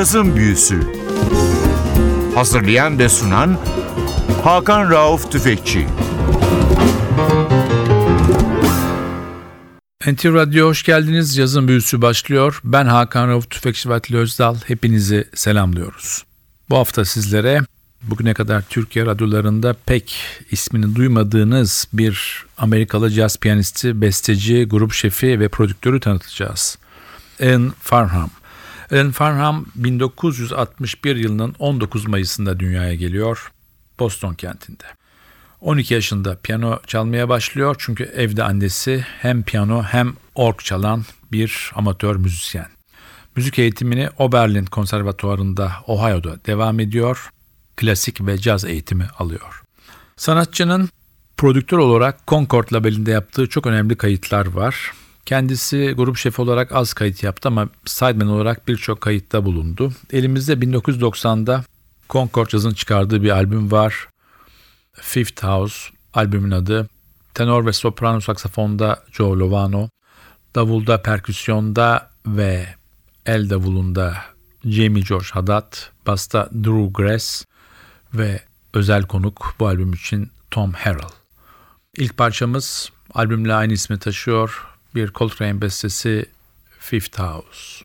Cazın Büyüsü Hazırlayan ve sunan Hakan Rauf Tüfekçi NTV Radyo hoş geldiniz. Yazın büyüsü başlıyor. Ben Hakan Rauf Tüfekçi ve Atli Özdal. Hepinizi selamlıyoruz. Bu hafta sizlere bugüne kadar Türkiye radyolarında pek ismini duymadığınız bir Amerikalı caz piyanisti, besteci, grup şefi ve prodüktörü tanıtacağız. Ian Farnham. Ian Farnham 1961 yılının 19 Mayıs'ında dünyaya geliyor Boston kentinde. 12 yaşında piyano çalmaya başlıyor çünkü evde annesi hem piyano hem org çalan bir amatör müzisyen. Müzik eğitimini Oberlin Konservatuvarı'nda Ohio'da devam ediyor. Klasik ve caz eğitimi alıyor. Sanatçının prodüktör olarak Concord labelinde yaptığı çok önemli kayıtlar var. Kendisi grup şefi olarak az kayıt yaptı ama sideman olarak birçok kayıtta bulundu. Elimizde 1990'da Concord Jazz'ın çıkardığı bir albüm var. Fifth House albümün adı. Tenor ve soprano saksafonda Joe Lovano, davulda, perküsyonda ve el davulunda Jamie George Haddad, basta Drew Grass ve özel konuk bu albüm için Tom Harrell. İlk parçamız albümle aynı ismi taşıyor. Bir Coltrane bestesi Fifth House.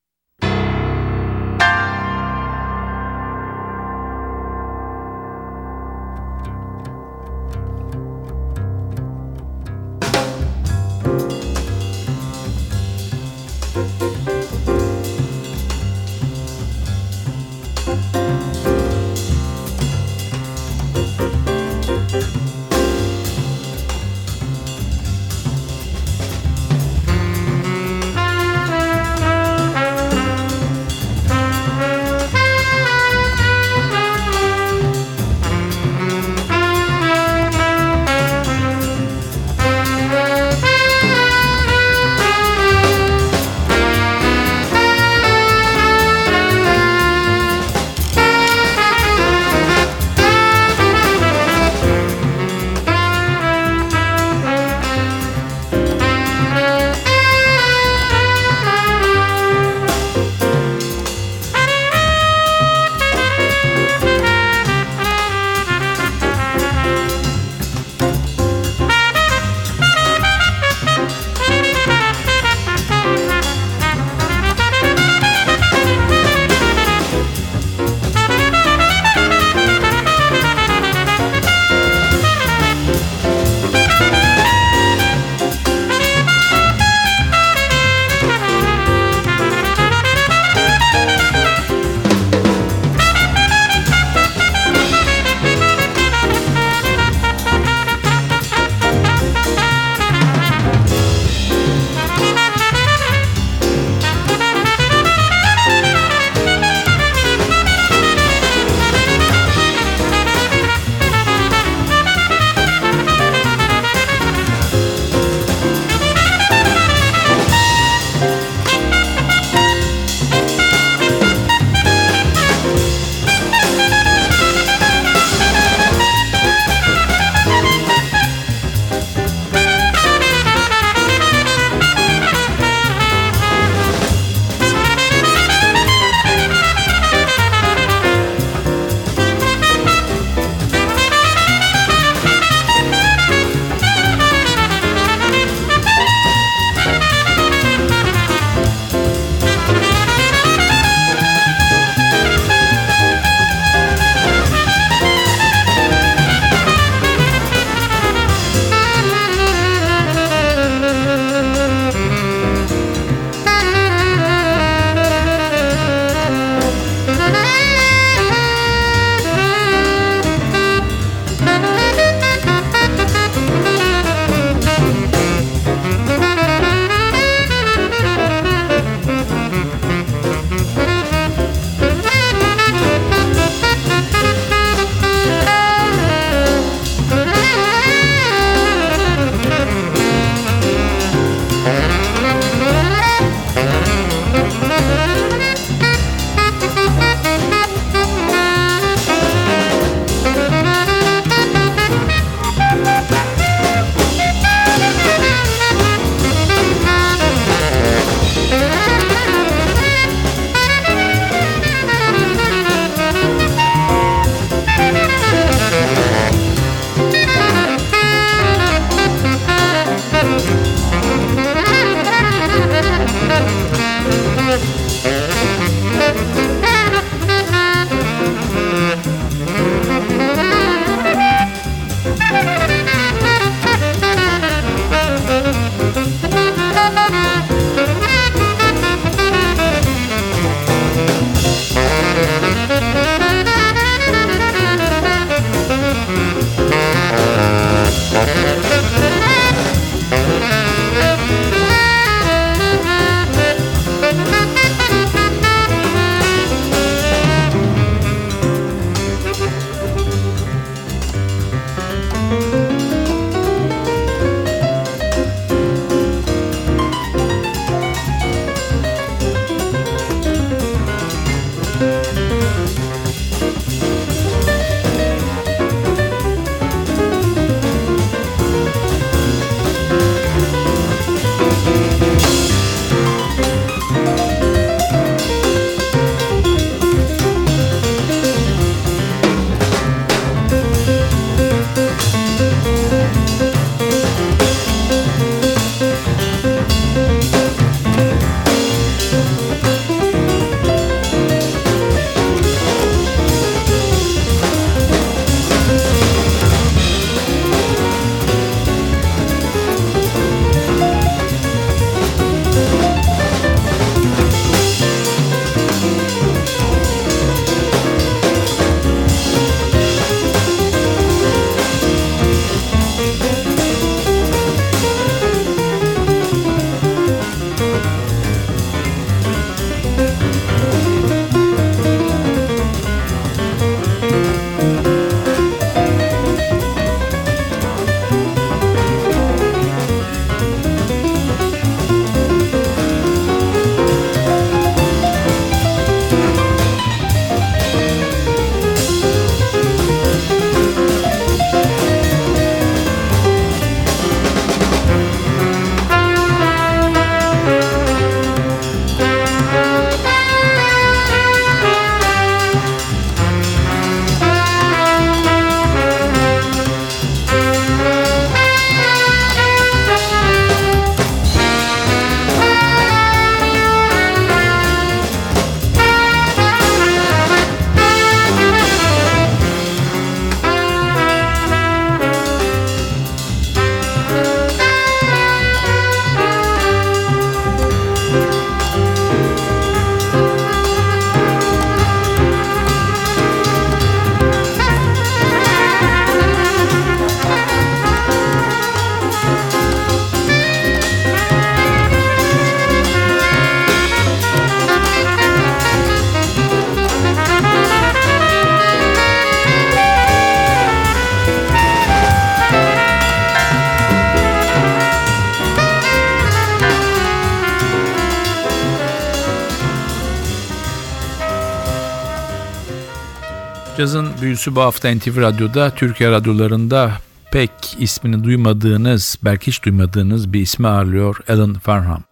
Cazın büyüsü bu hafta NTV Radyo'da, Türkiye radyolarında pek ismini duymadığınız, belki hiç duymadığınız bir ismi ağırlıyor Alan Farnham.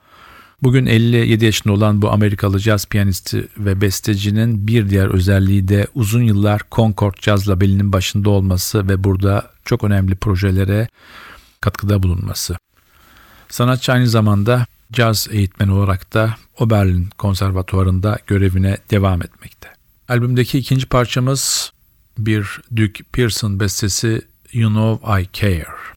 Bugün 57 yaşında olan bu Amerikalı caz piyanisti ve bestecinin bir diğer özelliği de uzun yıllar Concord Caz Labeli'nin başında olması ve burada çok önemli projelere katkıda bulunması. Sanatçı aynı zamanda caz eğitmeni olarak da Oberlin Konservatuvarı'nda görevine devam etmekte. Albümdeki ikinci parçamız bir Duke Pearson bestesi You Know I Care.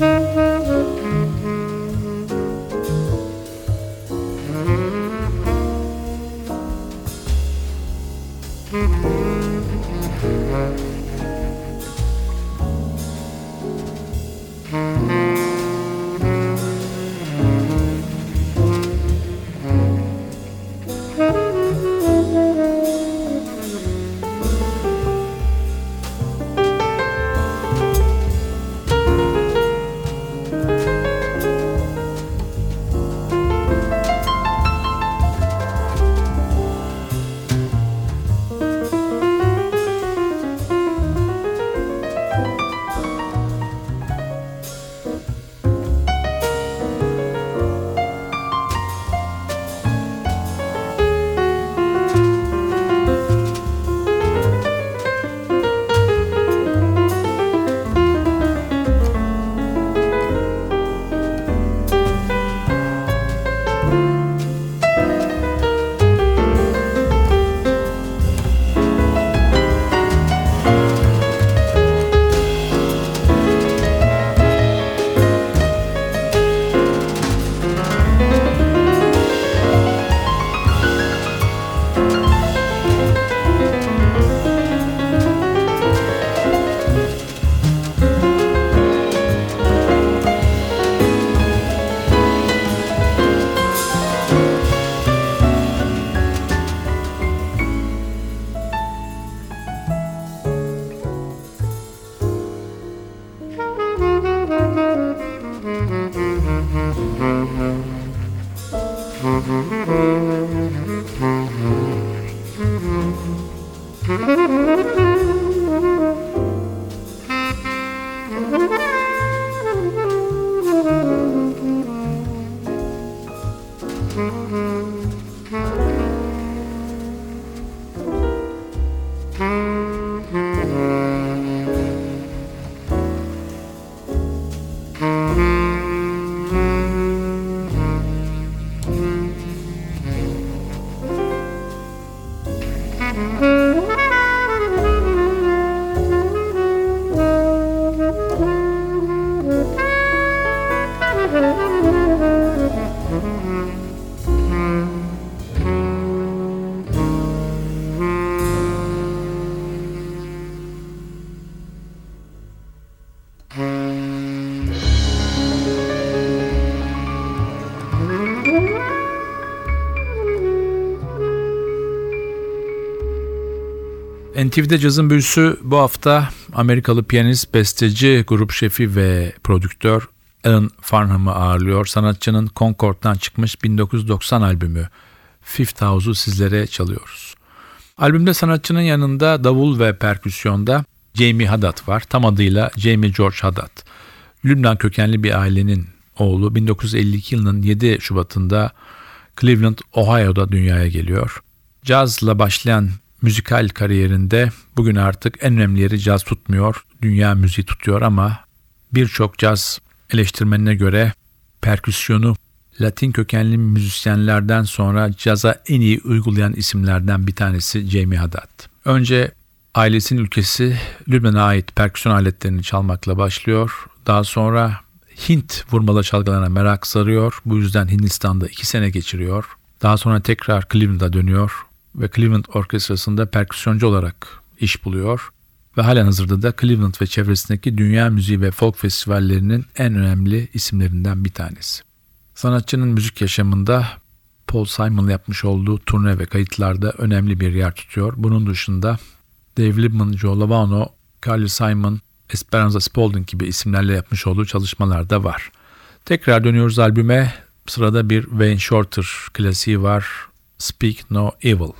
Música Mm-hmm. NTV'de cazın büyüsü bu hafta Amerikalı piyanist, besteci, grup şefi ve prodüktör Alan Farnham'ı ağırlıyor. Sanatçının Concord'dan çıkmış 1990 albümü Fifth House'u sizlere çalıyoruz. Albümde sanatçının yanında davul ve perküsyonda Jamie Haddad var. Tam adıyla Jamie George Haddad. Lübnan kökenli bir ailenin oğlu 1952 yılının 7 Şubat'ında Cleveland, Ohio'da dünyaya geliyor. Cazla başlayan müzikal kariyerinde bugün artık en önemli yeri caz tutmuyor, dünya müziği tutuyor ama birçok caz eleştirmenine göre perküsyonu Latin kökenli müzisyenlerden sonra caza en iyi uygulayan isimlerden bir tanesi Jamie Haddad. Önce ailesinin ülkesi Lübnan'a ait perküsyon aletlerini çalmakla başlıyor. Daha sonra Hint vurmalı çalgılarına merak sarıyor. Bu yüzden Hindistan'da iki sene geçiriyor. Daha sonra tekrar Cleveland'a dönüyor ve Cleveland Orkestrası'nda perküsyoncu olarak iş buluyor ve halen hazırda da Cleveland ve çevresindeki dünya müziği ve folk festivallerinin en önemli isimlerinden bir tanesi. Sanatçının müzik yaşamında Paul Simon'la yapmış olduğu turne ve kayıtlarda önemli bir yer tutuyor. Bunun dışında Dave Liebman, Joe Lovano, Carly Simon, Esperanza Spalding gibi isimlerle yapmış olduğu çalışmalar da var. Tekrar dönüyoruz albüme. Sırada bir Wayne Shorter klasiği var. Speak No Evil.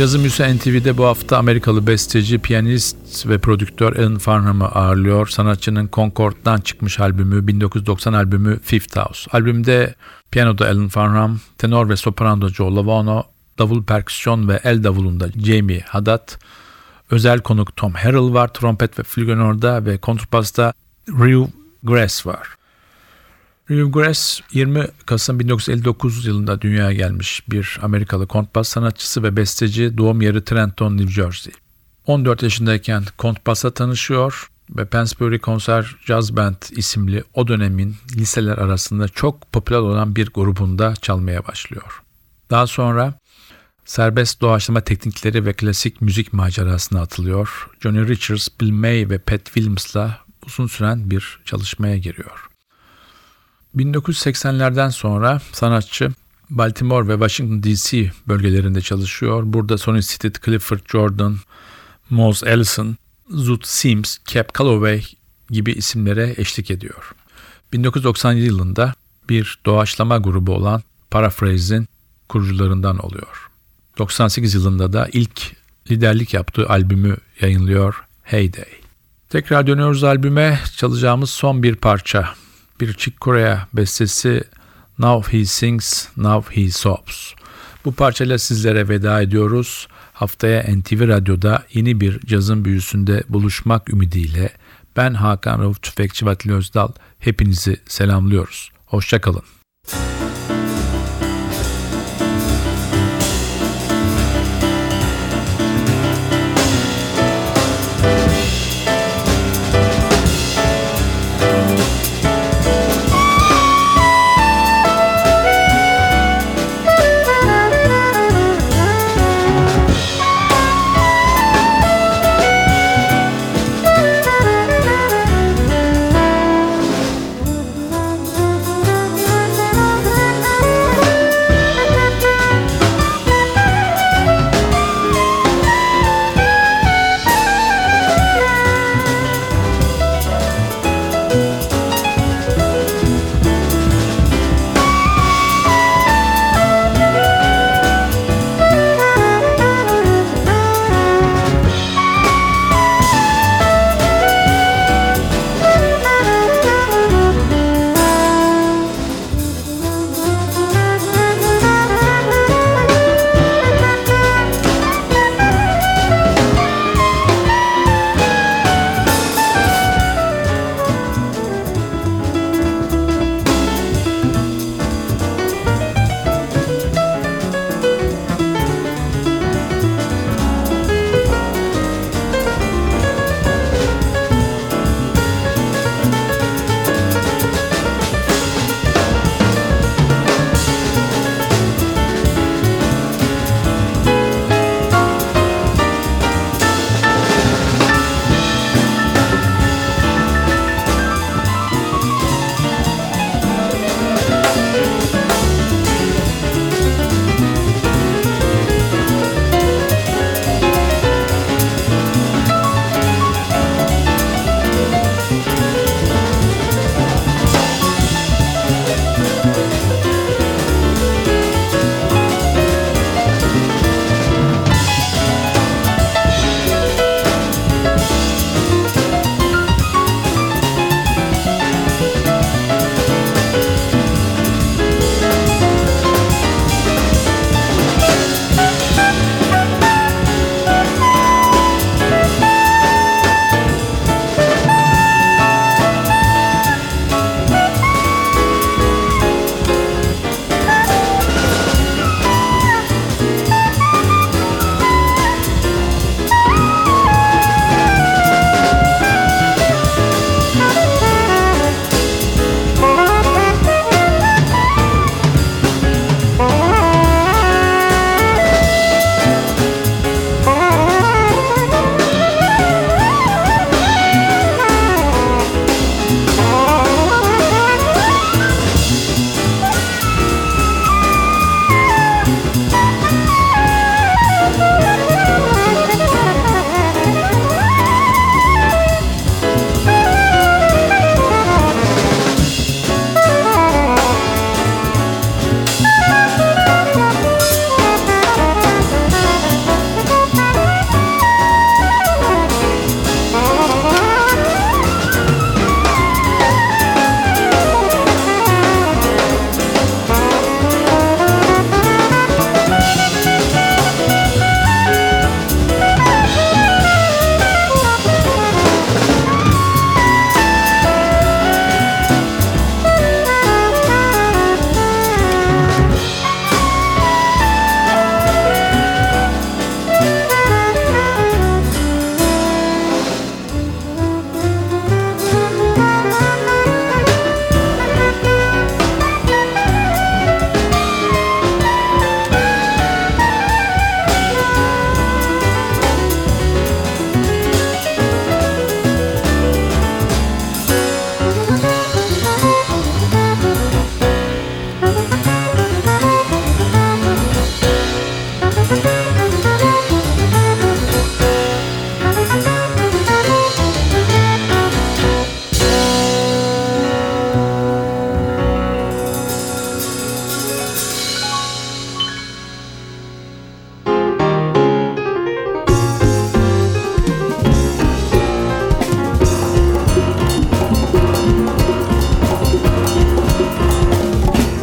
Yazım Müse NTV'de bu hafta Amerikalı besteci, piyanist ve prodüktör Alan Farnham'ı ağırlıyor. Sanatçının Concord'dan çıkmış albümü, 1990 albümü Fifth House. Albümde piyanoda Alan Farnham, tenor ve soprano Joe Lovano, davul perküsyon ve el davulunda Jamie Haddad, özel konuk Tom Harrell var, trompet ve flügelhorn'da ve kontrpasta Rue Grass var. Rue Grass 20 Kasım 1959 yılında dünyaya gelmiş bir Amerikalı kontbas sanatçısı ve besteci doğum yeri Trenton, New Jersey. 14 yaşındayken kontbasla tanışıyor ve Pensbury Konser Jazz Band isimli o dönemin liseler arasında çok popüler olan bir grubunda çalmaya başlıyor. Daha sonra serbest doğaçlama teknikleri ve klasik müzik macerasına atılıyor. Johnny Richards, Bill May ve Pat Williams'la uzun süren bir çalışmaya giriyor. 1980'lerden sonra sanatçı Baltimore ve Washington DC bölgelerinde çalışıyor. Burada Sonny Stitt, Clifford Jordan, Mose Ellison, Zoot Sims, Cap Calloway gibi isimlere eşlik ediyor. 1997 yılında bir doğaçlama grubu olan Paraphrase'in kurucularından oluyor. 98 yılında da ilk liderlik yaptığı albümü yayınlıyor Heyday. Tekrar dönüyoruz albüme çalacağımız son bir parça bir Chick Corea bestesi Now He Sings, Now He Sobs. Bu parçayla sizlere veda ediyoruz. Haftaya NTV Radyo'da yeni bir cazın büyüsünde buluşmak ümidiyle ben Hakan Rauf Tüfekçi ve Özdal hepinizi selamlıyoruz. Hoşçakalın.